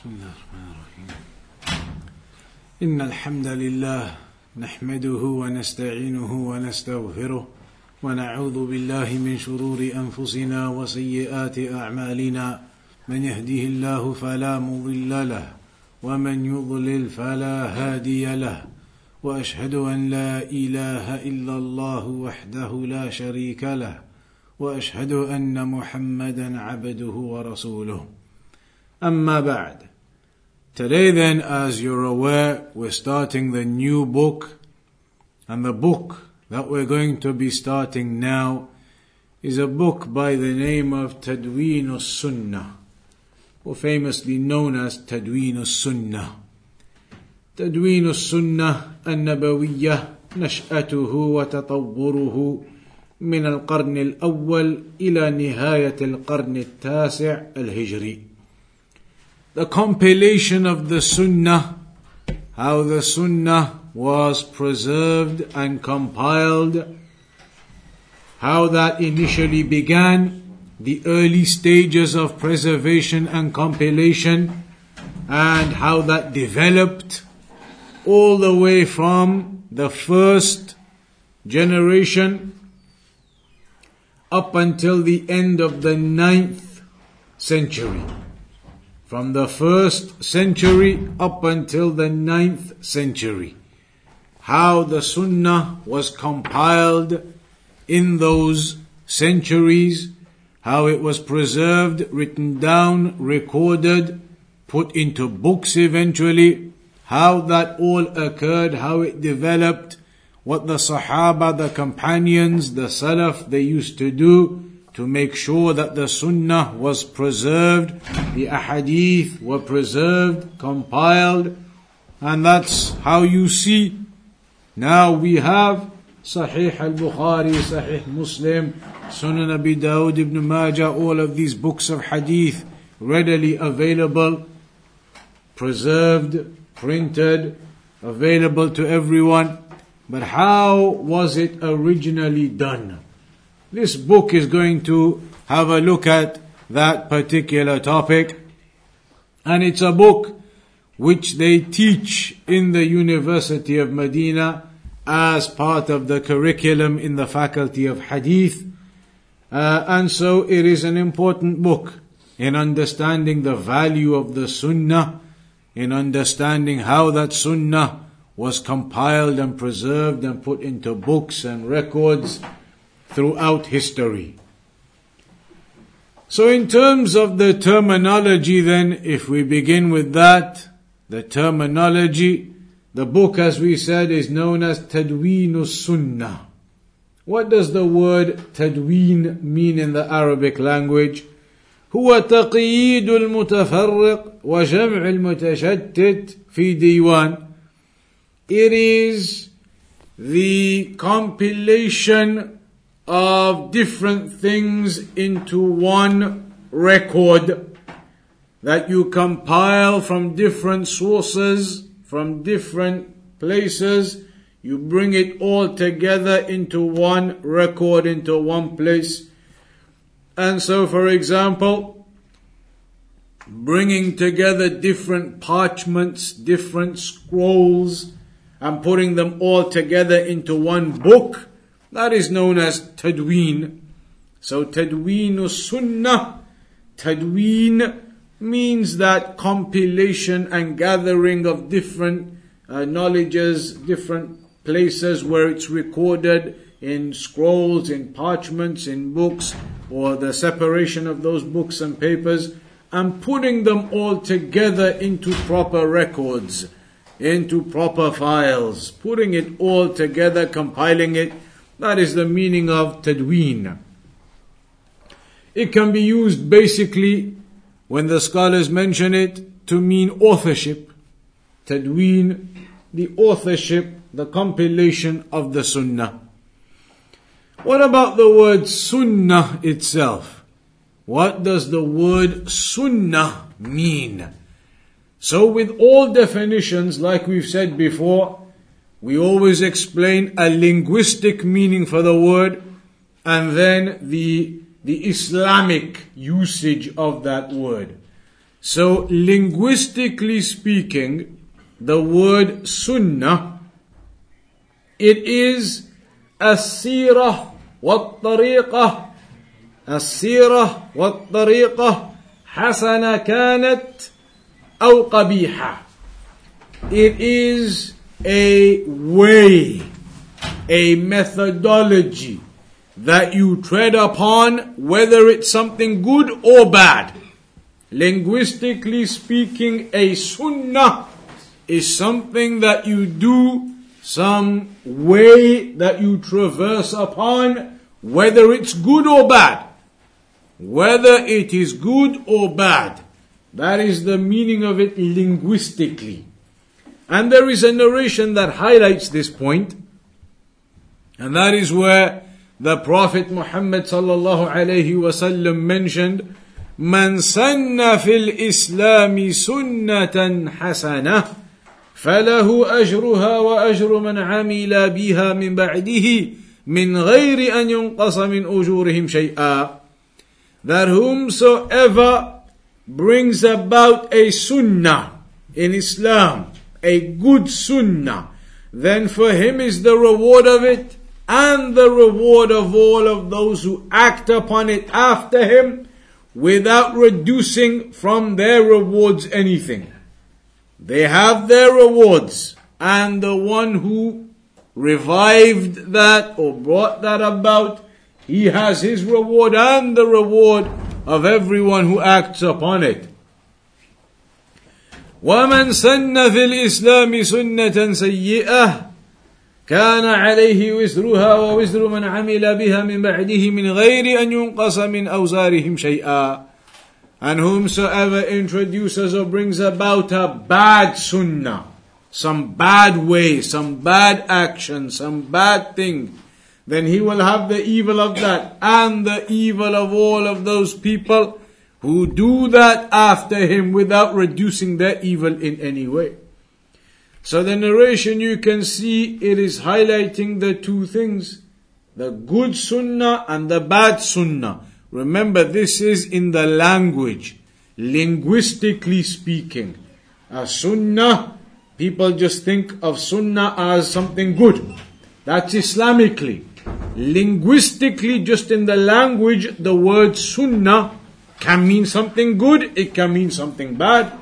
بسم الله الرحمن الرحيم. إن الحمد لله نحمده ونستعينه ونستغفره ونعوذ بالله من شرور أنفسنا وسيئات أعمالنا. من يهده الله فلا مضل له ومن يضلل فلا هادي له. وأشهد أن لا إله إلا الله وحده لا شريك له. وأشهد أن محمدا عبده ورسوله. أما بعد today then as you're aware we're starting the new book and the book that we're going to be starting now is a book by the name of Tadween sunnah or famously known as Tadween sunnah تدوين السنة النبوية نشأته وتطوره من القرن الأول إلى نهاية القرن التاسع الهجري. the compilation of the Sunnah, how the Sunnah was preserved and compiled, how that initially began, the early stages of preservation and compilation, and how that developed all the way from the first generation up until the end of the ninth century. From the first century up until the ninth century. How the Sunnah was compiled in those centuries, how it was preserved, written down, recorded, put into books eventually, how that all occurred, how it developed, what the Sahaba, the companions, the Salaf, they used to do to make sure that the Sunnah was preserved, the Ahadith were preserved, compiled, and that's how you see. Now we have Sahih al-Bukhari, Sahih Muslim, Sunan Abi Dawud ibn Majah, all of these books of Hadith readily available, preserved, printed, available to everyone. But how was it originally done? This book is going to have a look at that particular topic. And it's a book which they teach in the University of Medina as part of the curriculum in the faculty of Hadith. Uh, and so it is an important book in understanding the value of the Sunnah in understanding how that sunnah was compiled and preserved and put into books and records throughout history. So in terms of the terminology then, if we begin with that, the terminology, the book as we said is known as Tadween Sunnah. What does the word Tadween mean in the Arabic language? هو تقييد المتفرق وجمع المتشتت في ديوان It is the compilation of different things into one record that you compile from different sources, from different places, you bring it all together into one record, into one place. And so, for example, bringing together different parchments, different scrolls, and putting them all together into one book, that is known as Tadween. So, Tadween Sunnah, Tadween means that compilation and gathering of different uh, knowledges, different places where it's recorded in scrolls, in parchments, in books, or the separation of those books and papers, and putting them all together into proper records, into proper files, putting it all together, compiling it. That is the meaning of tadween. It can be used basically when the scholars mention it to mean authorship. Tadween, the authorship, the compilation of the sunnah. What about the word sunnah itself? What does the word sunnah mean? So with all definitions, like we've said before, we always explain a linguistic meaning for the word and then the, the Islamic usage of that word. So, linguistically speaking, the word sunnah, it is السيرة والطريقة السيرة والطريقة حسنة كانت أو قبيحة It is a way, a methodology that you tread upon, whether it's something good or bad. Linguistically speaking, a sunnah is something that you do, some way that you traverse upon, whether it's good or bad. Whether it is good or bad. That is the meaning of it linguistically. And there is a narration that highlights this point, and that is where the Prophet Muhammad sallallahu alayhi wasallam mentioned, من سن في الإسلام سنة حسنة فله أجرها وأجر من عمل بها من بعده من غير أن ينقص من أجورهم شيئا that whomsoever brings about a sunnah in Islam, a good sunnah, then for him is the reward of it and the reward of all of those who act upon it after him without reducing from their rewards anything. They have their rewards and the one who revived that or brought that about he has his reward and the reward of everyone who acts upon it. ومن سن في الإسلام سنة سيئة كان عليه وزرها ووزر من عمل بها من بعده من غير أن ينقص من أوزارهم شيئا and whomsoever introduces or brings about a bad sunnah, some bad way, some bad action, some bad thing, then he will have the evil of that and the evil of all of those people who do that after him without reducing their evil in any way. So the narration you can see it is highlighting the two things, the good sunnah and the bad sunnah. Remember this is in the language, linguistically speaking. A sunnah, people just think of sunnah as something good. That's Islamically. Linguistically, just in the language, the word sunnah can mean something good, it can mean something bad.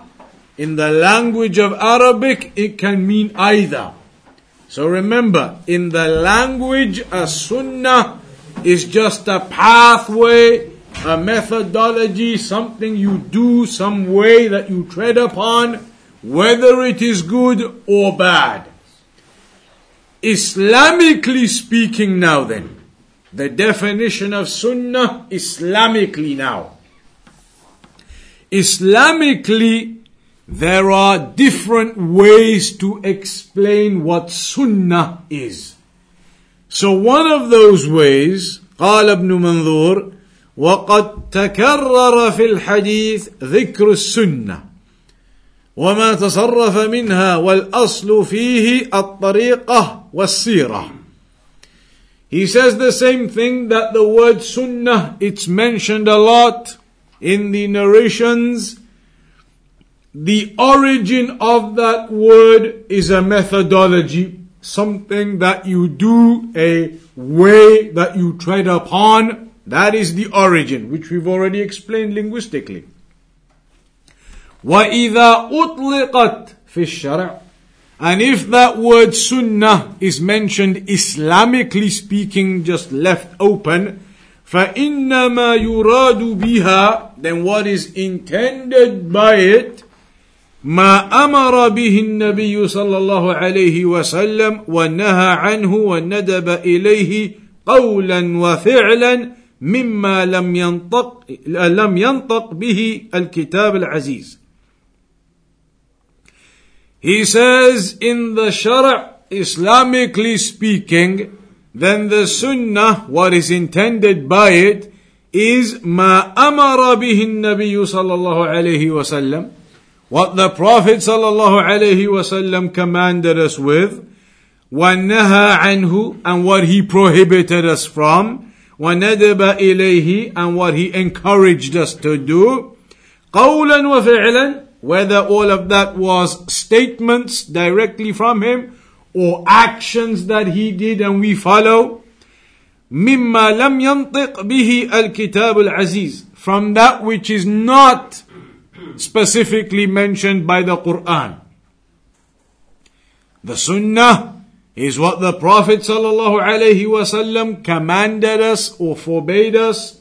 In the language of Arabic, it can mean either. So remember, in the language, a sunnah is just a pathway, a methodology, something you do, some way that you tread upon, whether it is good or bad. Islamically speaking now then, the definition of sunnah Islamically now. Islamically, there are different ways to explain what sunnah is. So one of those ways, قال ابن منظور, وقد تكرر في الحديث ذكر السنه وما تصرف منها والاصل فيه الطريقه والسيره he says the same thing that the word sunnah it's mentioned a lot in the narrations the origin of that word is a methodology something that you do a way that you tread upon that is the origin which we've already explained linguistically وَإِذَا أُطْلِقَتْ فِي الشَّرْعِ And if that word sunnah is mentioned Islamically speaking, just left open, فَإِنَّمَا يُرَادُ بِهَا Then what is intended by it, ما أمر به النبي صلى الله عليه وسلم ونهى عنه وندب إليه قولا وفعلا مما لم ينطق لم ينطق به الكتاب العزيز. He says in the Shara, Islamically speaking, then the Sunnah, what is intended by it, is ما أمر به النبي صلى الله عليه وسلم what the Prophet صلى الله عليه وسلم commanded us with ونهى عنه and what he prohibited us from وندب إليه and what he encouraged us to do قولا وفعلا whether all of that was statements directly from him or actions that he did and we follow مما لم ينطق به الكتاب العزيز from that which is not specifically mentioned by the Quran. The Sunnah is what the Prophet ﷺ commanded us or forbade us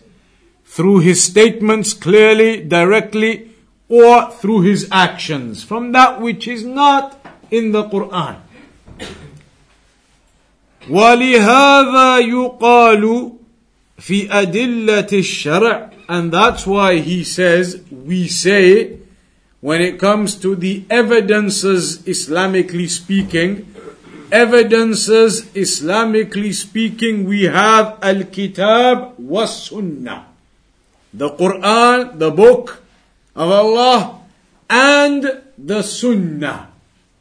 through his statements clearly, directly, or through his actions from that which is not in the Quran. ولهذا يقال في أدلة الشرع and that's why he says we say when it comes to the evidences Islamically speaking evidences Islamically speaking we have Al-Kitab was Sunnah the Quran the book of Allah and the Sunnah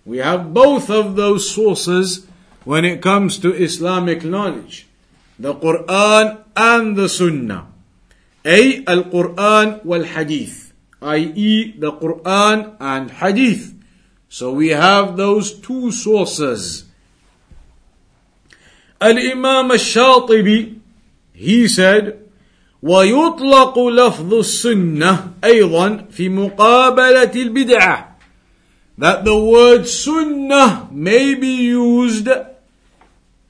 we have both of those sources when it comes to Islamic knowledge the Quran and the Sunnah أي القرآن والحديث i.e. the Quran and Hadith. So we have those two sources. Al-Imam al-Shatibi, he said, ويطلق لفظ السنة أيضا في مقابلة البدعة that the word sunnah may be used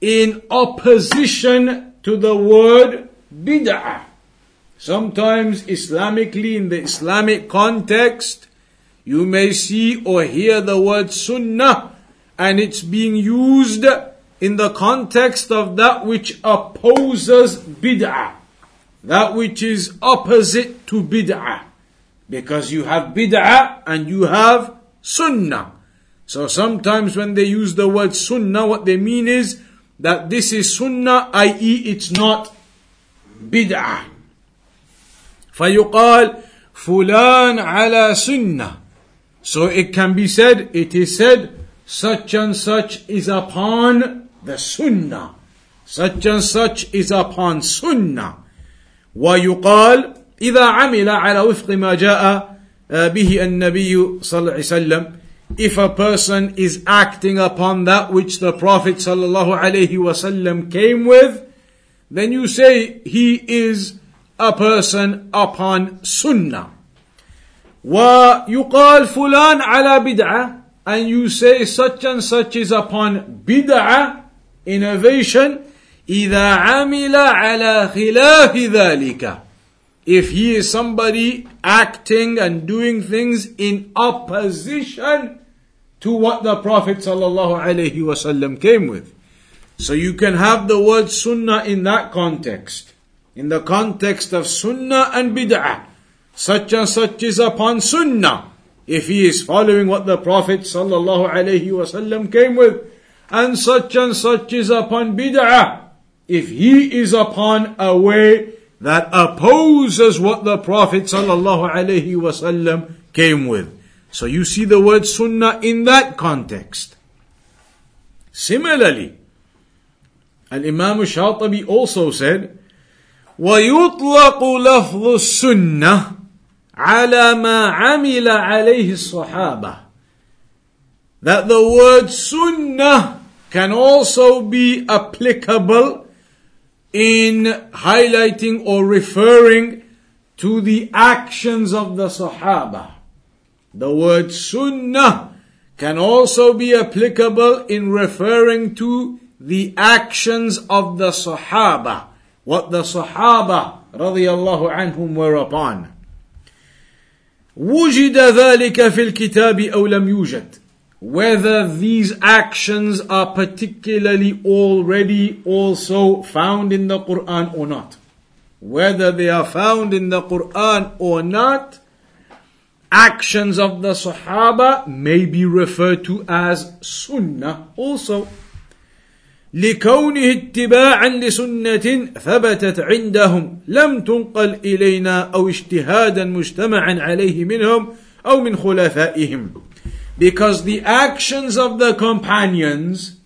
in opposition to the word bid'ah. Sometimes Islamically, in the Islamic context, you may see or hear the word sunnah and it's being used in the context of that which opposes bid'ah. That which is opposite to bid'ah. Because you have bid'ah and you have sunnah. So sometimes when they use the word sunnah, what they mean is that this is sunnah, i.e. it's not bid'ah. فيقال فلان على سنة So it can be said, it is said, such and such is upon the sunnah. Such and such is upon sunnah. ويقال إذا عمل على وفق ما جاء به النبي صلى الله عليه وسلم if a person is acting upon that which the Prophet sallallahu alaihi wasallam came with, then you say he is a person upon sunnah. ويقال فلان على بدعة and you say such and such is upon bid'ah, innovation, إذا عمل على خلاف ذلك. if he is somebody acting and doing things in opposition to what the Prophet ﷺ came with. So you can have the word sunnah in that context in the context of sunnah and bid'ah. Such and such is upon sunnah if he is following what the Prophet wasallam came with, and such and such is upon bid'ah if he is upon a way that opposes what the Prophet sallallahu alaihi wasallam came with. So you see the word sunnah in that context. Similarly, Al Imam Shatibi also said, ويطلق لفظ السنة على ما عمل عليه الصحابة that the word sunnah can also be applicable in highlighting or referring to the actions of the Sahaba. The word sunnah can also be applicable in referring to the actions of the Sahaba what the Sahaba radiallahu anhum were upon. وجد ذلك في الكتاب أو لم يوجد whether these actions are particularly already also found in the Quran or not. Whether they are found in the Quran or not, actions of the Sahaba may be referred to as Sunnah also. لكونه اتباعا لسنة ثبتت عندهم لم تنقل إلينا أو اجتهادا مجتمعا عليه منهم أو من خلفائهم because the actions of the companions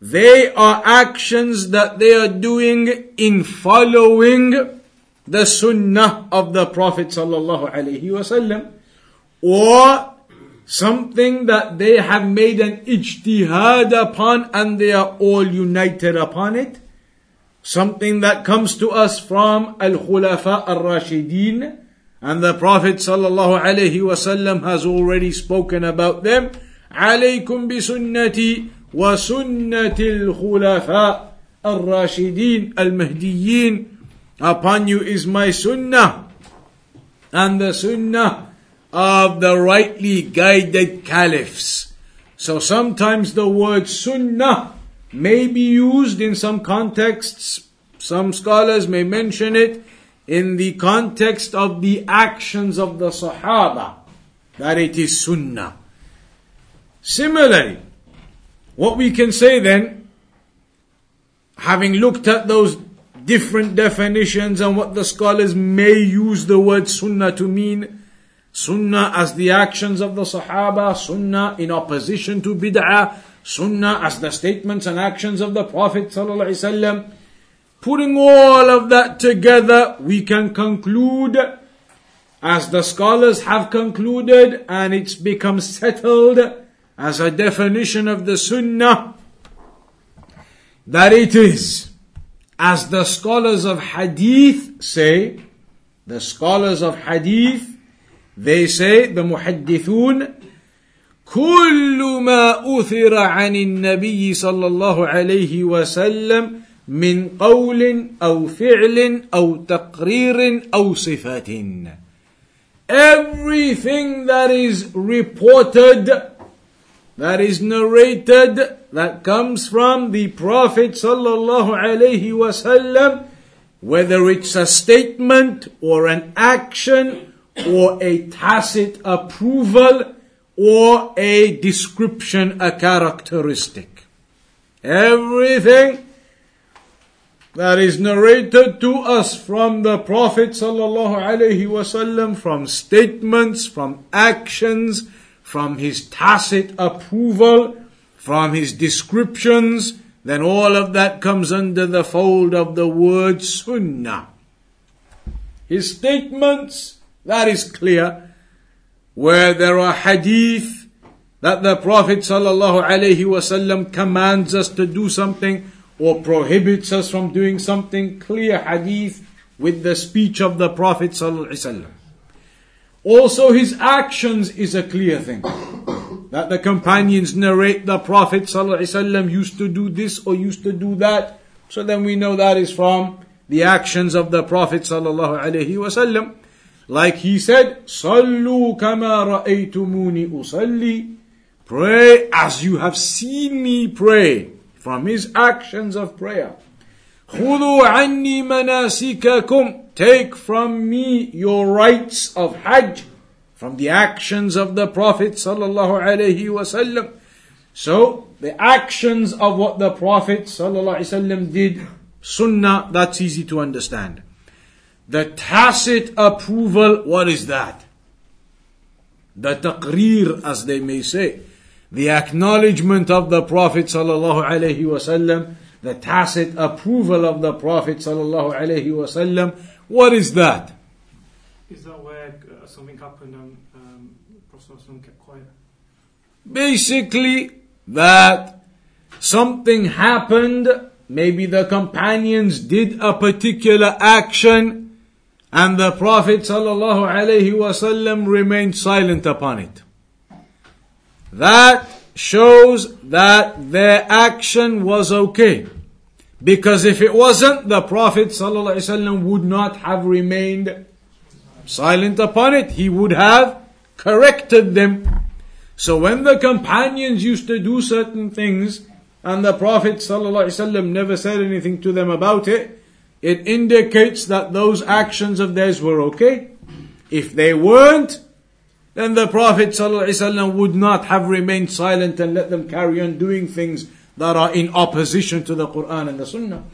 they are actions that they are doing in following the sunnah of the Prophet sallallahu alaihi wasallam, or something that they have made an ijtihad upon and they are all united upon it. Something that comes to us from Al-Khulafa Al-Rashideen and the Prophet sallallahu alaihi wasallam has already spoken about them. عليكم بسنتي وسنة الخلفاء الراشدين المهديين Upon you is my sunnah and the sunnah of the rightly guided caliphs. So sometimes the word sunnah may be used in some contexts. Some scholars may mention it in the context of the actions of the Sahaba, that it is sunnah. Similarly, what we can say then, having looked at those different definitions and what the scholars may use the word sunnah to mean, Sunnah as the actions of the Sahaba, Sunnah in opposition to bid'ah, Sunnah as the statements and actions of the Prophet ﷺ. Putting all of that together, we can conclude, as the scholars have concluded, and it's become settled as a definition of the Sunnah, that it is, as the scholars of Hadith say, the scholars of Hadith they say, the muhaddithun, كل ما أثر عن النبي صلى الله عليه وسلم من قول أو فعل أو تقرير أو صفات. Everything that is reported, that is narrated, that comes from the Prophet sallallahu alaihi wasallam, whether it's a statement or an action or a tacit approval or a description, a characteristic. Everything that is narrated to us from the Prophet sallallahu alaihi wasallam, from statements, from actions, from his tacit approval, from his descriptions, then all of that comes under the fold of the word sunnah. His statements, that is clear. Where there are hadith that the Prophet ﷺ commands us to do something or prohibits us from doing something, clear hadith with the speech of the Prophet ﷺ. Also, his actions is a clear thing. That the companions narrate the Prophet ﷺ used to do this or used to do that. So then we know that is from the actions of the Prophet ﷺ. Like he said, Sallu kama ra'aytumuni usalli. Pray as you have seen me pray. From his actions of prayer. خذوا عني مناسككم. Take from me your rites of Hajj. From the actions of the Prophet sallallahu alaihi wasallam. So, the actions of what the Prophet sallallahu alaihi wasallam did, sunnah, that's easy to understand. The tacit approval, what is that? The taqreer, as they may say. The acknowledgement of the Prophet sallallahu alaihi wasallam, the tacit approval of the Prophet sallallahu alaihi wasallam. What is that? Is that where uh, something happened and um, Prophet kept quiet? Basically, that something happened, maybe the companions did a particular action, and the Prophet ﷺ remained silent upon it. That shows that their action was okay. Because if it wasn't, the Prophet ﷺ would not have remained silent upon it. He would have corrected them. So when the companions used to do certain things, and the Prophet ﷺ never said anything to them about it, it indicates that those actions of theirs were okay. If they weren't, then the Prophet ﷺ would not have remained silent and let them carry on doing things that are in opposition to the Quran and the Sunnah.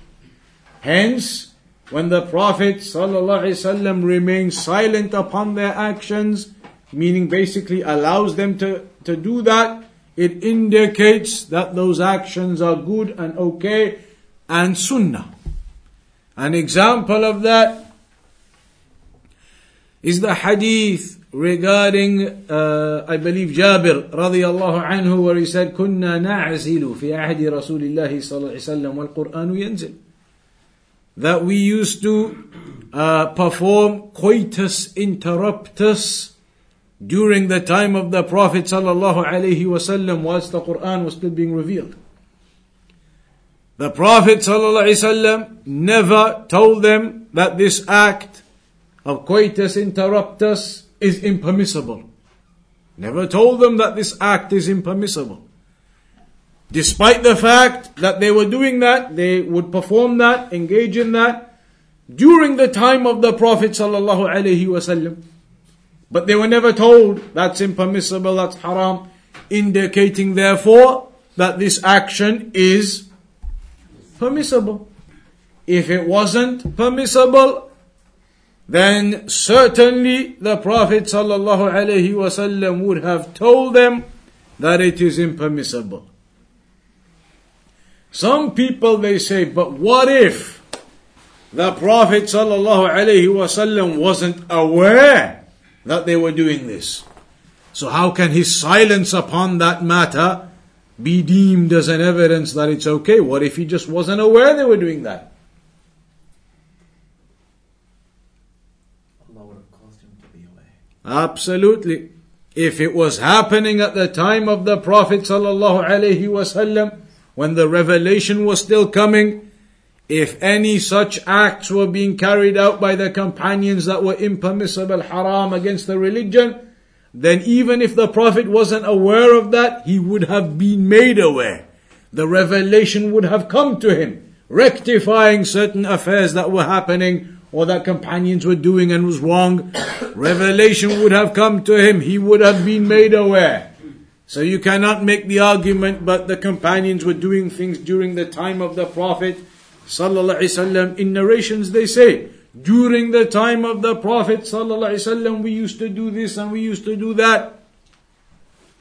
Hence, when the Prophet ﷺ remains silent upon their actions, meaning basically allows them to, to do that, it indicates that those actions are good and okay and Sunnah. An example of that is the hadith regarding, uh, I believe, Jabir radiallahu anhu, where he said, كنا نعزل في عهد رسول الله صلى الله عليه وسلم والقرآن ينزل. That we used to uh, perform coitus interruptus during the time of the Prophet sallallahu alaihi wasallam whilst the Quran was still being revealed. The Prophet sallallahu alaihi wasallam never told them that this act of coitus interruptus is impermissible. Never told them that this act is impermissible. Despite the fact that they were doing that, they would perform that, engage in that during the time of the Prophet sallallahu alaihi wasallam. But they were never told that's impermissible, that's haram, indicating therefore that this action is permissible. If it wasn't permissible, then certainly the Prophet ﷺ would have told them that it is impermissible. Some people they say, but what if the Prophet ﷺ wasn't aware that they were doing this? So how can his silence upon that matter be deemed as an evidence that it's okay? What if he just wasn't aware they were doing that? Absolutely. If it was happening at the time of the Prophet ﷺ, when the revelation was still coming, if any such acts were being carried out by the companions that were impermissible, haram against the religion, then even if the Prophet wasn't aware of that, he would have been made aware. The revelation would have come to him, rectifying certain affairs that were happening or that companions were doing and was wrong, revelation would have come to him. He would have been made aware. So you cannot make the argument, but the companions were doing things during the time of the Prophet. Sallallahu In narrations they say, during the time of the Prophet Sallallahu we used to do this and we used to do that.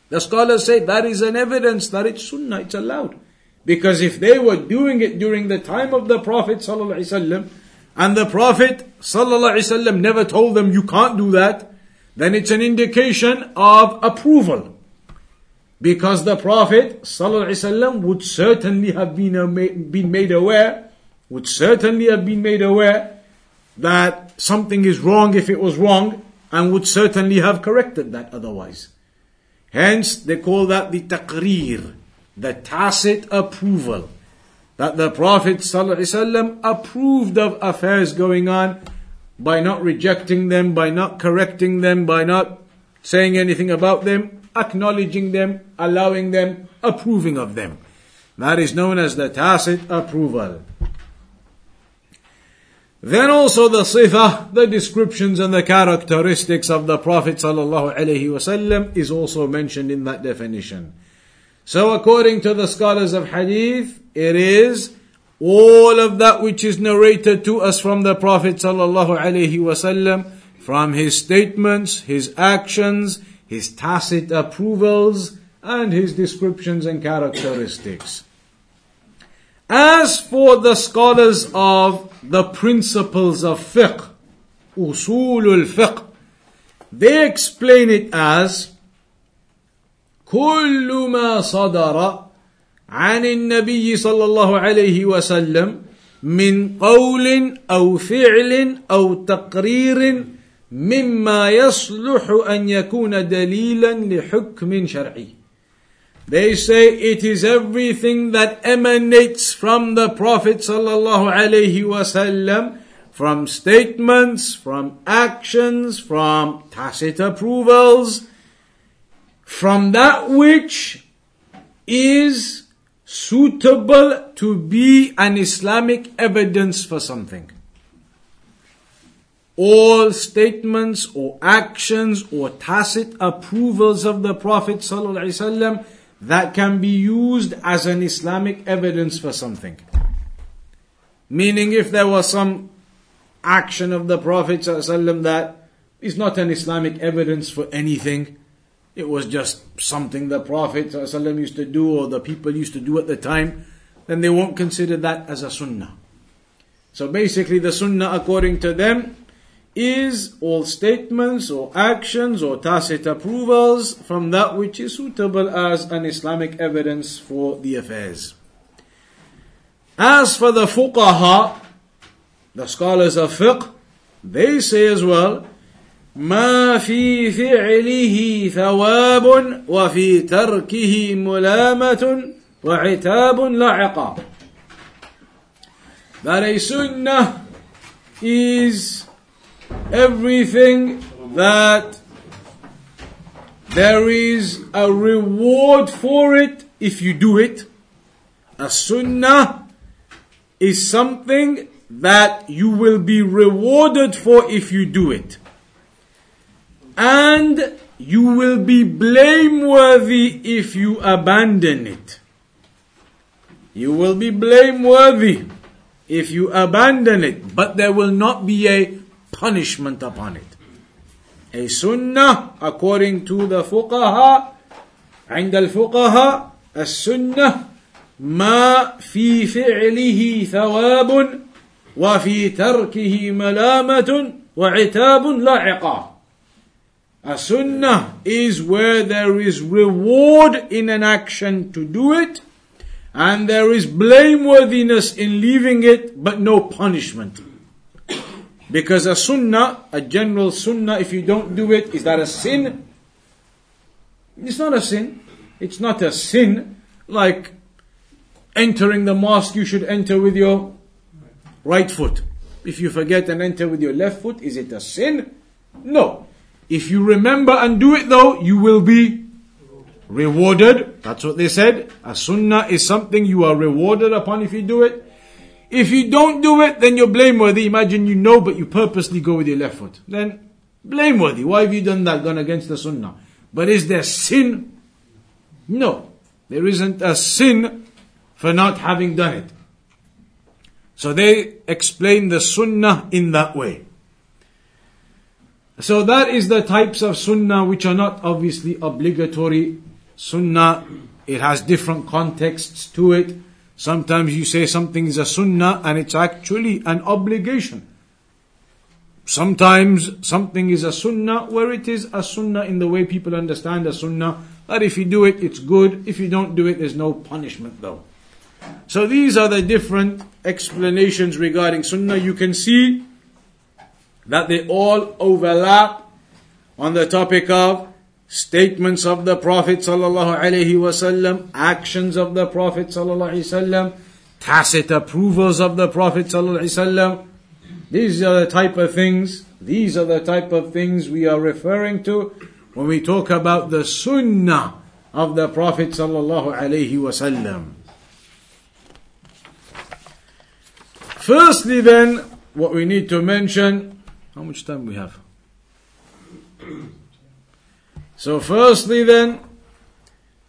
The scholars say that is an evidence that it's sunnah, it's allowed. Because if they were doing it during the time of the Prophet Sallallahu and the Prophet ﷺ never told them you can't do that, then it's an indication of approval. Because the Prophet ﷺ would certainly have been, been made aware, would certainly have been made aware that something is wrong if it was wrong, and would certainly have corrected that otherwise. Hence, they call that the taqreer, the tacit approval that the Prophet ﷺ approved of affairs going on by not rejecting them, by not correcting them, by not saying anything about them, acknowledging them, allowing them, approving of them. That is known as the tacit approval. Then also the sifa, the descriptions and the characteristics of the Prophet ﷺ is also mentioned in that definition. So according to the scholars of hadith, it is all of that which is narrated to us from the Prophet sallallahu alaihi wasallam, from his statements, his actions, his tacit approvals, and his descriptions and characteristics. As for the scholars of the principles of fiqh, usulul fiqh, they explain it as كل ما صدر عن النبي صلى الله عليه وسلم من قول أو فعل أو تقرير مما يصلح ان يكون دليلا لحكم شرعي They say it is everything that emanates from the Prophet sallallahu alaihi wasallam from statements, from actions, from tacit approvals, from that which is suitable to be an Islamic evidence for something. All statements or actions or tacit approvals of the Prophet ﷺ that can be used as an Islamic evidence for something. Meaning, if there was some action of the Prophet ﷺ that is not an Islamic evidence for anything, it was just something the Prophet ﷺ used to do or the people used to do at the time, then they won't consider that as a sunnah. So basically, the sunnah, according to them, is all statements or actions or tacit approvals from that which is suitable as an Islamic evidence for the affairs. As for the fuqaha, the scholars of fiqh, they say as well, ما في فعله ثواب وفي تركه ملامة وعتاب لا عقاب. That a sunnah is everything that there is a reward for it if you do it. A sunnah is something that you will be rewarded for if you do it. And you will be blameworthy if you abandon it. You will be blameworthy if you abandon it, but there will not be a punishment upon it. A sunnah, according to the fuqaha, عند الفقهاء السنة ما في فعله ثواب وفي تركه ملامة وعتاب لا عقاب. a sunnah is where there is reward in an action to do it, and there is blameworthiness in leaving it, but no punishment. Because a sunnah, a general sunnah, if you don't do it, is that a sin? It's not a sin. It's not a sin like entering the mosque, you should enter with your right foot. If you forget and enter with your left foot, is it a sin? No. If you remember and do it though, you will be rewarded. That's what they said. A sunnah is something you are rewarded upon if you do it. If you don't do it, then you're blameworthy. Imagine you know, but you purposely go with your left foot. Then, blameworthy. Why have you done that? Gone against the sunnah. But is there sin? No. There isn't a sin for not having done it. So they explain the sunnah in that way. So that is the types of sunnah which are not obviously obligatory. Sunnah, it has different contexts to it. Sometimes you say something is a sunnah and it's actually an obligation. Sometimes something is a sunnah where it is a sunnah in the way people understand a sunnah. That if you do it, it's good. If you don't do it, there's no punishment though. So these are the different explanations regarding sunnah. You can see that they all overlap on the topic of statements of the Prophet sallallahu actions of the Prophet sallallahu tacit approvals of the Prophet sallallahu. These are the type of things, these are the type of things we are referring to when we talk about the sunnah of the Prophet sallallahu. Firstly then, what we need to mention, how much time we have? So, firstly, then,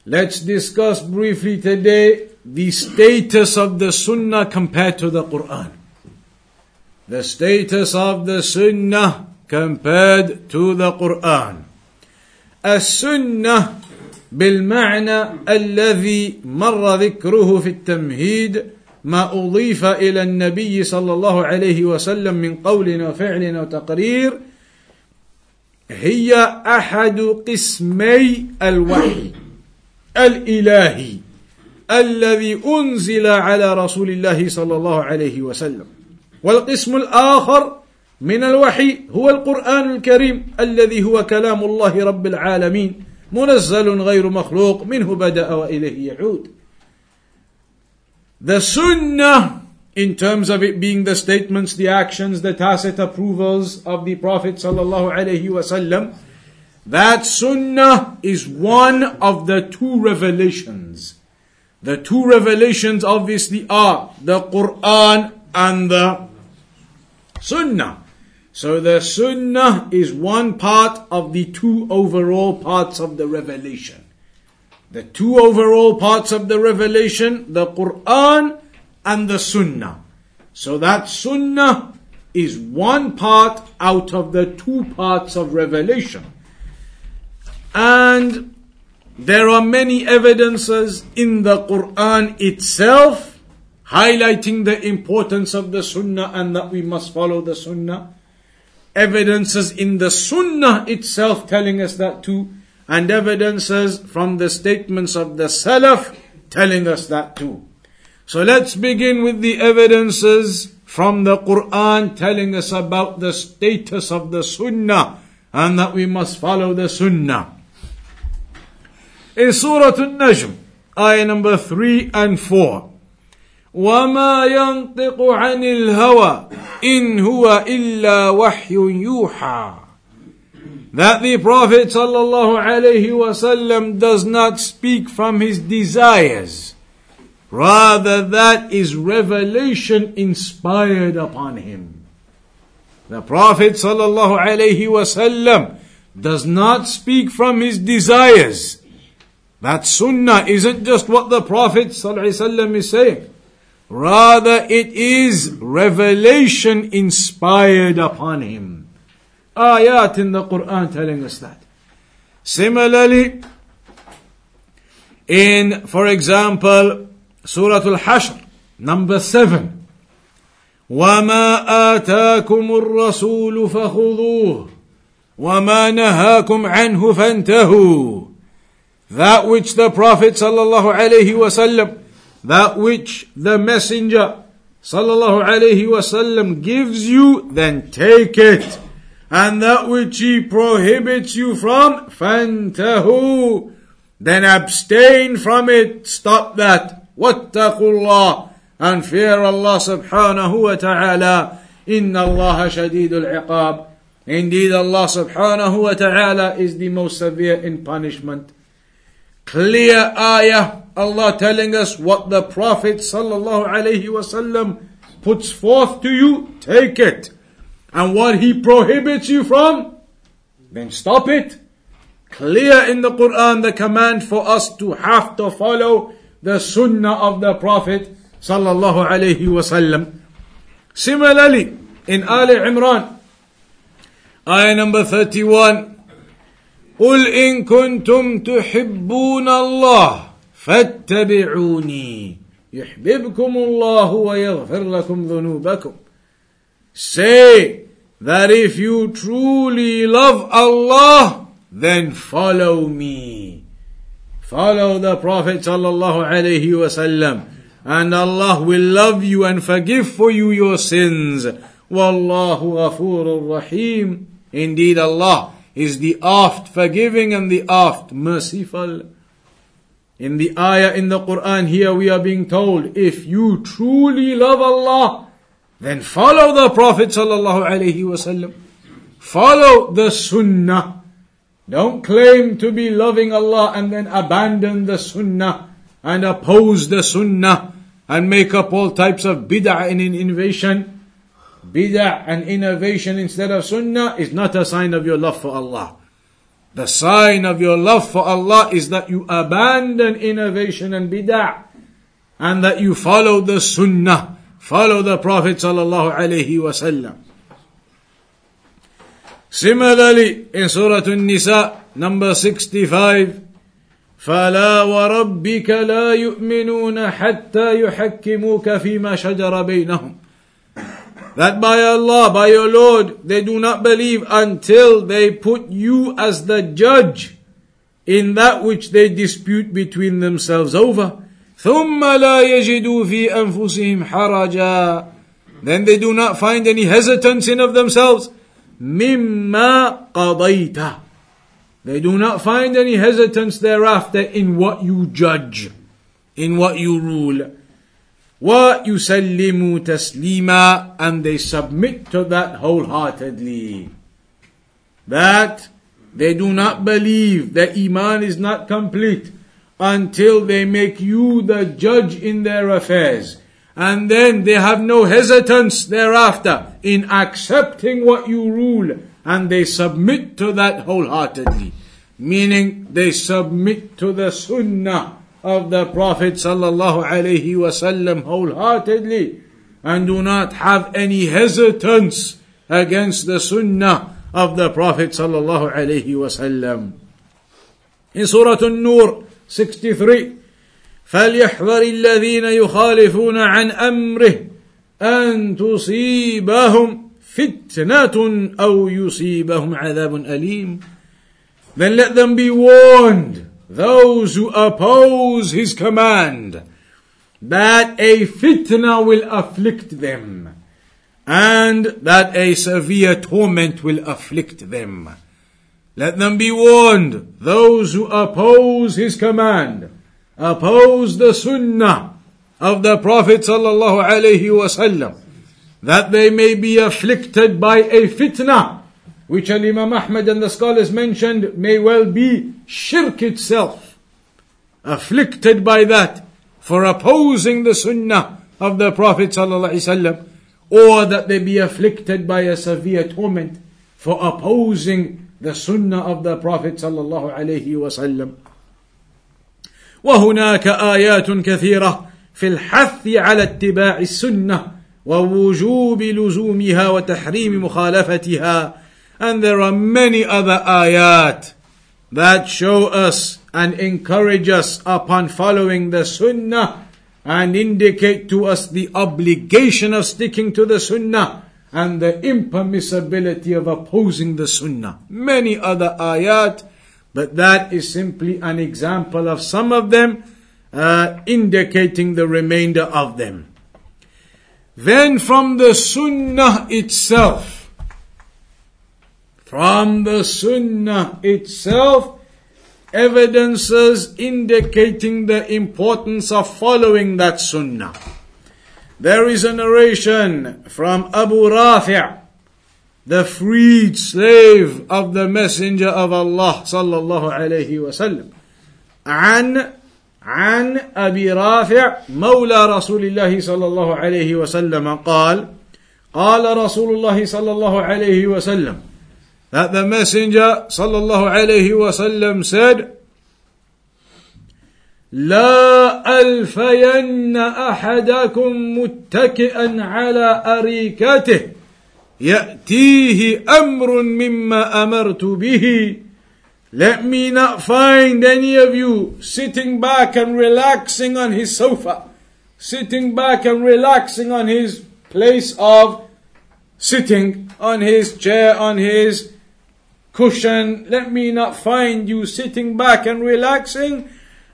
let's discuss briefly today the status of the Sunnah compared to the Quran. The status of the Sunnah compared to the Quran. السنة بالمعنى الذي مر ذكره في التمهيد ما أضيف إلى النبي صلى الله عليه وسلم من قول وفعل وتقرير هي أحد قسمي الوحي الإلهي الذي أنزل على رسول الله صلى الله عليه وسلم. والقسم الآخر من الوحي هو القرآن الكريم الذي هو كلام الله رب العالمين منزل غير مخلوق منه بدأ وإليه يعود. The Sunnah in terms of it being the statements, the actions, the tacit approvals of the Prophet sallallahu alaihi wasallam, that sunnah is one of the two revelations. The two revelations obviously are the Quran and the Sunnah. So the Sunnah is one part of the two overall parts of the revelation. The two overall parts of the revelation, the Quran and the Sunnah. So that Sunnah is one part out of the two parts of revelation. And there are many evidences in the Quran itself highlighting the importance of the Sunnah and that we must follow the Sunnah. evidences in the Sunnah itself telling us that too, and evidences from the statements of the Salaf telling us that too. So let's begin with the evidences from the Quran telling us about the status of the Sunnah and that we must follow the Sunnah. In Surah An-Najm, ayah number 3 and 4, وما ينطق عن الهوى إن هو إلا وحي يوحى that the Prophet ﷺ does not speak from his desires. Rather, that is revelation inspired upon him. The Prophet ﷺ does not speak from his desires. That sunnah isn't just what the Prophet ﷺ is saying. Rather, it is revelation inspired upon him. Ayat in the Quran telling us that. Similarly, in, for example, Surah Al-Hashr, number 7, وما آتاكم الرسول فخذوه وما نهاكم عنه فانتهوا That which the Prophet sallallahu alaihi wasallam that which the messenger sallallahu alaihi wasallam gives you, then take it. And that which he prohibits you from, fantahu, then abstain from it. Stop that. Wattaqullah and fear Allah subhanahu wa ta'ala. Inna Allah shadidul iqab. Indeed, Allah subhanahu wa ta'ala is the most severe in punishment. Clear ayah Allah telling us what the Prophet sallallahu alaihi wasallam puts forth to you, take it. And what he prohibits you from, then stop it. Clear in the Quran the command for us to have to follow the sunnah of the Prophet sallallahu alaihi wasallam. Similarly, in Ali Imran, ayah number 31, قل إن كنتم تحبون الله فاتبعوني يحببكم الله ويغفر لكم ذنوبكم Say that if you truly love Allah, then follow me. Follow the Prophet sallallahu alaihi wasallam, and Allah will love you and forgive for you your sins. Wallahu ghafurur rahim. Indeed, Allah is the oft forgiving and the oft merciful. In the ayah in the Quran here we are being told, if you truly love Allah, then follow the Prophet sallallahu alaihi wasallam. Follow the Sunnah. Don't claim to be loving Allah and then abandon the Sunnah and oppose the Sunnah and make up all types of bid'ah and innovation. Bid'ah and innovation instead of Sunnah is not a sign of your love for Allah. The sign of your love for Allah is that you abandon innovation and bid'ah and that you follow the sunnah, follow the Prophet sallallahu alaihi wasallam. Similarly, in Surah An-Nisa, number 65, فلا وربك لا يؤمنون حتى يحكموك فيما شجر بينهم that by Allah, by your Lord, they do not believe until they put you as the judge in that which they dispute between themselves over. ثم لا يجدوا في أنفسهم حرجا Then they do not find any hesitance in of themselves. مما قضيت They do not find any hesitance thereafter in what you judge, in what you rule. وَيُسَلِّمُوا تَسْلِيمًا And they submit to that wholeheartedly. That they do not believe that Iman is not complete until they make you the judge in their affairs. And then they have no hesitance thereafter in accepting what you rule and they submit to that wholeheartedly. Meaning they submit to the sunnah of the Prophet sallallahu alaihi wasallam wholeheartedly and do not have any hesitance against the sunnah of the Prophet sallallahu alaihi wasallam. In Surah An-Nur 63 فليحذر الذين يخالفون عن أمره أن تصيبهم فتنة أو يصيبهم عذاب أليم Then let them be warned, those who oppose his command, that a fitna will afflict them, and that a severe torment will afflict them. Let them be warned, those who oppose his command, oppose the sunnah of the Prophet sallallahu alaihi wasallam, that they may be afflicted by a fitna, which Imam Ahmad and the scholars mentioned may well be shirk itself, afflicted by that for opposing the sunnah of the Prophet sallallahu alaihi wasallam, or that they be afflicted by a severe torment for opposing the sunnah of the Prophet صلى الله عليه وسلم وهناك آيات كثيرة في الحث على اتباع السنة ووجوب لزومها وتحريم مخالفتها and there are many other ayat that show us and encourage us upon following the sunnah and indicate to us the obligation of sticking to the sunnah and the impermissibility of opposing the sunnah. Many other ayat, but that is simply an example of some of them, uh, indicating the remainder of them. Then from the sunnah itself, from the sunnah itself, evidences indicating the importance of following that sunnah. There is a narration from Abu Rafi' the freed slave of the Messenger of Allah صلى الله عليه وسلم عن عن أبي رافع مولى رسول الله صلى الله عليه وسلم قال قال رسول الله صلى الله عليه وسلم that the messenger صلى الله عليه وسلم said لا ألفين أحدكم متكئا على أريكته يأتيه أمر مما أمرت به Let me not find any of you sitting back and relaxing on his sofa, sitting back and relaxing on his place of sitting, on his chair, on his cushion. Let me not find you sitting back and relaxing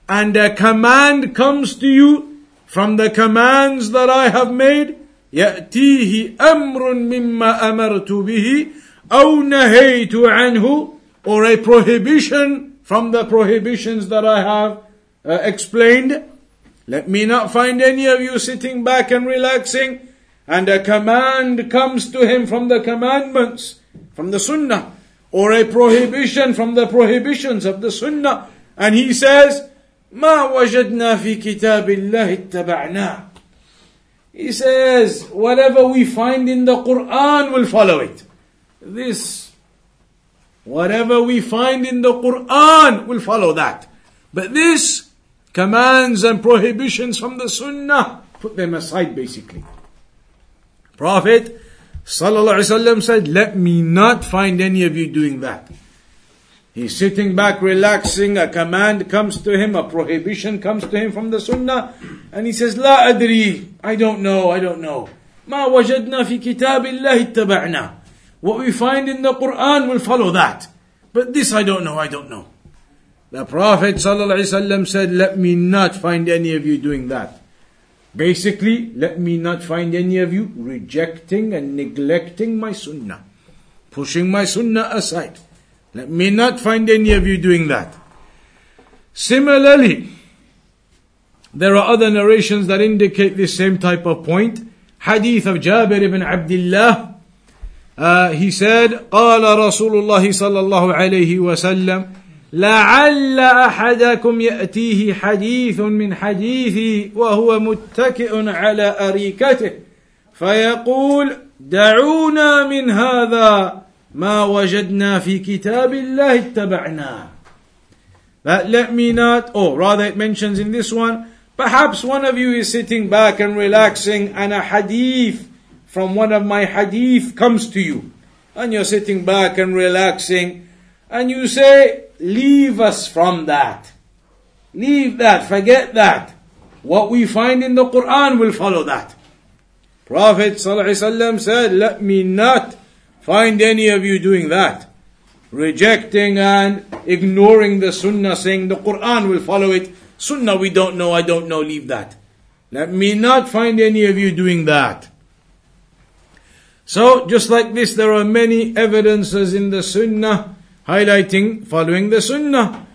and a command comes to you from the commands that I have made, يأتيه أمر مما أمرت به أو نهيت عنه or a prohibition from the prohibitions that I have uh, explained. Let me not find any of you sitting back and relaxing and a command comes to him from the commandments, from the sunnah, or a prohibition from the prohibitions of the sunnah. And he says, ما وجدنا في كتاب الله اتبعناه He says, whatever we find in the Quran, will follow it. This, whatever we find in the Quran, will follow that. But this, commands and prohibitions from the Sunnah, put them aside basically. Prophet, sallallahu alaihi wasallam said, let me not find any of you doing that. He's sitting back, relaxing. A command comes to him, a prohibition comes to him from the Sunnah, and he says, "La adri, I don't know, I don't know." ما وجدنا في كتاب الله اتبعنا. What we find in the Quran will follow that, but this I don't know, I don't know. The Prophet said, "Let me not find any of you doing that." Basically, let me not find any of you rejecting and neglecting my Sunnah, pushing my Sunnah aside. Let me not find any of you doing that. Similarly, there are other narrations that indicate this same type of point. Hadith of Jabir ibn Abdullah. Uh, he said, قال رسول الله صلى الله عليه وسلم لعل أحدكم يأتيه حديث من حديثي وهو متكئ على أريكته فيقول دعونا من هذا ما وجدنا في كتاب الله اتبعناه That let me not, or rather it mentions in this one, perhaps one of you is sitting back and relaxing and a hadith from one of my hadith comes to you. And you're sitting back and relaxing and you say, leave us from that. Leave that, forget that. What we find in the Quran will follow that. Prophet ﷺ said, Let me not find any of you doing that. Rejecting and ignoring the Sunnah, saying the Quran will follow it. Sunnah we don't know, I don't know, leave that. Let me not find any of you doing that. So, just like this, there are many evidences in the Sunnah highlighting following the Sunnah.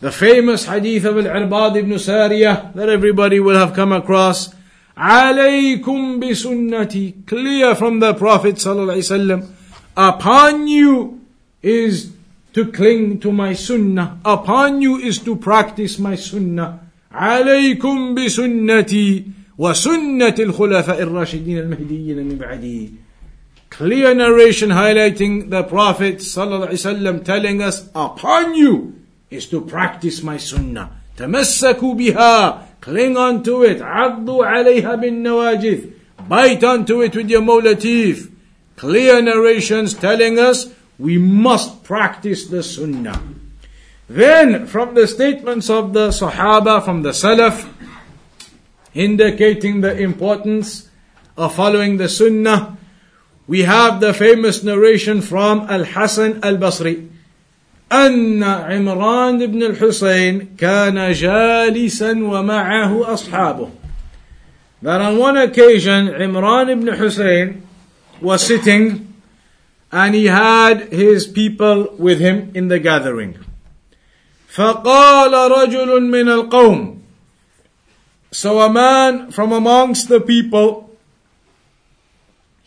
The famous hadith of Al-Irbad ibn Sariyah that everybody will have come across. عليكم بسنتي clear from the Prophet sallallahu alaihi wasallam upon you is to cling to my sunnah upon you is to practice my sunnah عليكم بسنتي وسنة الخلفاء الراشدين المهديين من بعدي clear narration highlighting the Prophet ﷺ telling us, upon you is to practice my sunnah. تمسكوا بها cling onto it عضوا عليها بالنواجذ bite onto it with your molar teeth clear narrations telling us we must practice the sunnah then from the statements of the sahaba from the salaf indicating the importance of following the sunnah we have the famous narration from Al-Hasan Al-Basri أن عمران بن الحسين كان جالسا ومعه أصحابه that on one occasion Imran ibn Hussein was sitting and he had his people with him in the gathering فقال رجل من القوم so a man from amongst the people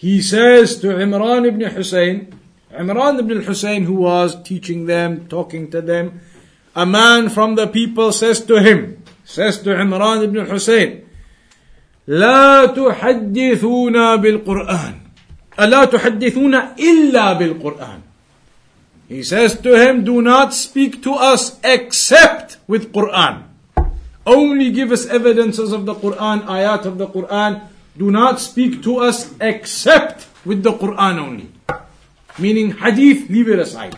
he says to Imran ibn Hussein, Imran ibn Hussein, who was teaching them, talking to them, a man from the people says to him, says to Imran ibn Hussein, لا تحدثونا بالقرآن لا تحدثون إلا بالقرآن He says to him, do not speak to us except with Quran. Only give us evidences of the Quran, ayat of the Quran, do not speak to us except with the Quran only. Meaning hadith, leave it aside.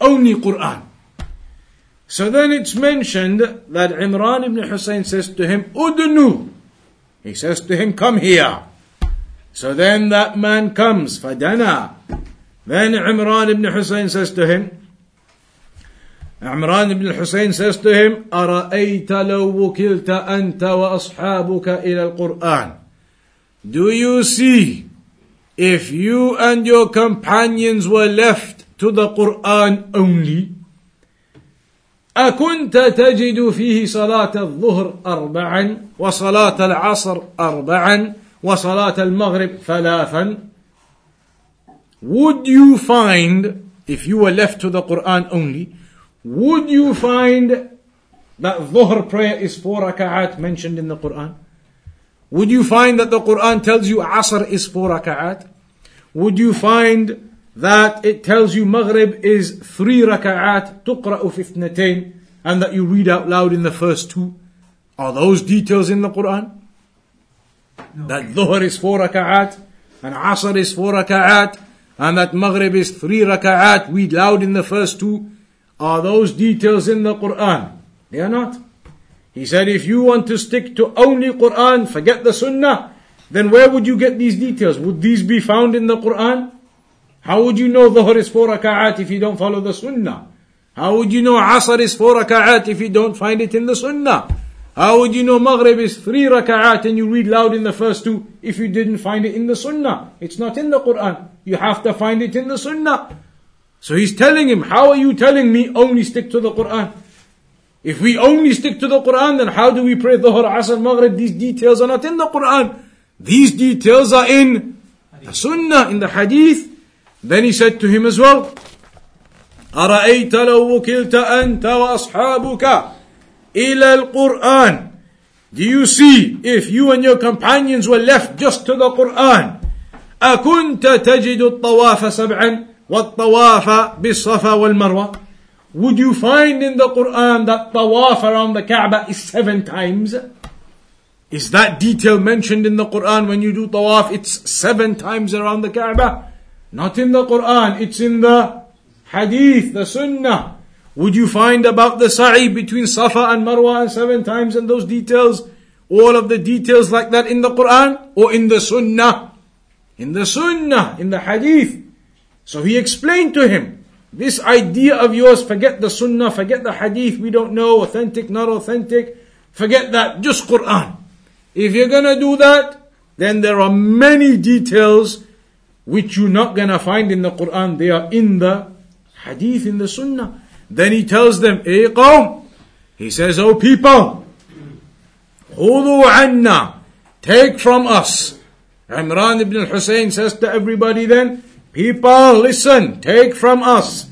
Only Quran. So then it's mentioned that Imran ibn Hussein says to him, Udnu. He says to him, come here. So then that man comes, Fadana. Then Imran ibn Hussein says to him, Imran ibn Hussein says to him, أرأيت لو وكلت أنت وأصحابك إلى القرآن do you see if you and your companions were left to the Quran only? أكنت تجد فيه صلاة الظهر أربعا وصلاة العصر أربعا وصلاة المغرب ثلاثا Would you find, if you were left to the Quran only, would you find that Dhuhr prayer is four raka'at mentioned in the Quran? Would you find that the Quran tells you Asr is four raka'at? Would you find that it tells you Maghrib is three raka'at, tuqra'u fitnatain, and that you read out loud in the first two? Are those details in the Quran? No. That Dhuhr is four raka'at, and Asr is four raka'at, and that Maghrib is three raka'at, read loud in the first two. Are those details in the Quran? They are not. He said, if you want to stick to only Quran, forget the Sunnah, then where would you get these details? Would these be found in the Quran? How would you know Dhuhr is four raka'at if you don't follow the Sunnah? How would you know Asr is four raka'at if you don't find it in the Sunnah? How would you know Maghrib is three raka'at and you read loud in the first two if you didn't find it in the Sunnah? It's not in the Quran. You have to find it in the Sunnah. So he's telling him, how are you telling me only stick to the Quran? If we only stick to the Quran, then how do we pray Dhuhr, Asr, Maghrib? These details are not in the Quran. These details are in the Sunnah, in the Hadith. Then he said to him as well, أرأيت لو وكلت أنت وأصحابك إلى القرآن Do you see if you and your companions were left just to the Quran أكنت تجد الطواف سبعا والطواف بالصفا والمروة would you find in the Quran that tawaf around the Kaaba is seven times? Is that detail mentioned in the Quran when you do tawaf? It's seven times around the Kaaba. Not in the Quran, it's in the Hadith, the Sunnah. Would you find about the sa'i between Safa and Marwa and seven times and those details? All of the details like that in the Quran or in the Sunnah? in the Sunnah, in the Hadith. So he explained to him, this idea of yours, forget the Sunnah, forget the Hadith, we don't know, authentic, not authentic, forget that, just Quran. If you're gonna do that, then there are many details which you're not gonna find in the Quran. They are in the Hadith, in the Sunnah. Then he tells them, Ey qawm, he says, Oh people, خذوا عنا, take from us. Imran ibn al-Hussein says to everybody then, People, listen, take from us.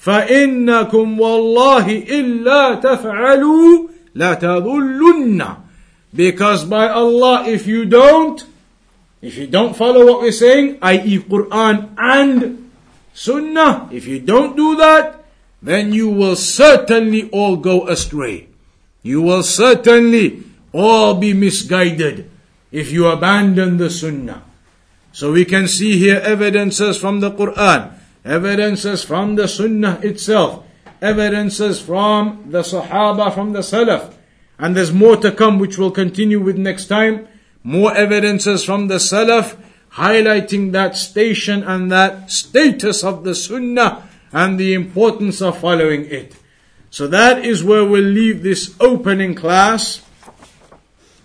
فإنكم والله إلا تفعلوا لا تظلن because by Allah, if you don't, if you don't follow what we're saying, i.e. Quran and Sunnah, if you don't do that, then you will certainly all go astray. You will certainly all be misguided if you abandon the Sunnah. So we can see here evidences from the Quran, evidences from the Sunnah itself, evidences from the Sahaba, from the Salaf, and there's more to come, which we'll continue with next time. More evidences from the Salaf highlighting that station and that status of the Sunnah and the importance of following it. So that is where we'll leave this opening class,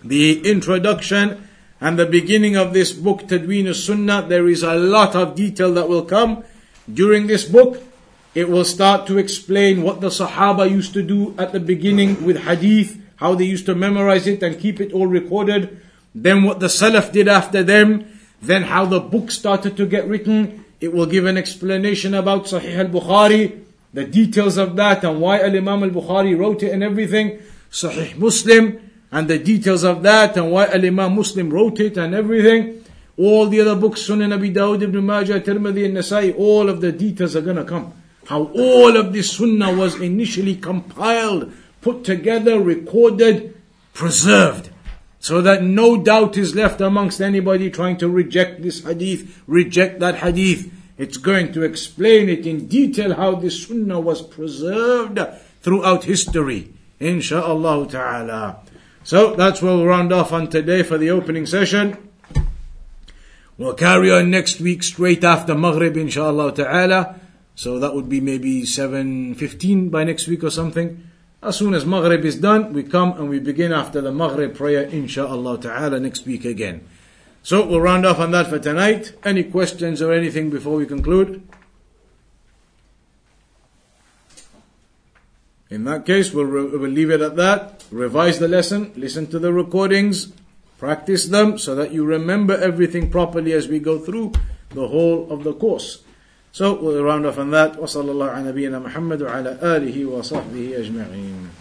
the introduction and the beginning of this book, Tadween Sunnah. There is a lot of detail that will come during this book. It will start to explain what the Sahaba used to do at the beginning with hadith how they used to memorize it and keep it all recorded, then what the Salaf did after them, then how the book started to get written. It will give an explanation about Sahih al-Bukhari, the details of that and why Al-Imam al-Bukhari wrote it and everything. Sahih Muslim, and the details of that and why Al-Imam Muslim wrote it and everything. All the other books, Sunan Abi Dawud, Ibn Majah, Tirmidhi and Nasai, all of the details are gonna come. How all of this sunnah was initially compiled put together, recorded, preserved. So that no doubt is left amongst anybody trying to reject this hadith, reject that hadith. It's going to explain it in detail how this sunnah was preserved throughout history. Insha'Allah ta'ala. So that's where we'll round off on today for the opening session. We'll carry on next week straight after Maghrib, inshallah ta'ala. So that would be maybe 7.15 by next week or something. As soon as Maghrib is done, we come and we begin after the Maghrib prayer, inshaAllah ta'ala, next week again. So we'll round off on that for tonight. Any questions or anything before we conclude? In that case, we'll, re- we'll leave it at that. Revise the lesson, listen to the recordings, practice them so that you remember everything properly as we go through the whole of the course. So we'll round off on that. وصلى الله على نبينا محمد وعلى آله وصحبه أجمعين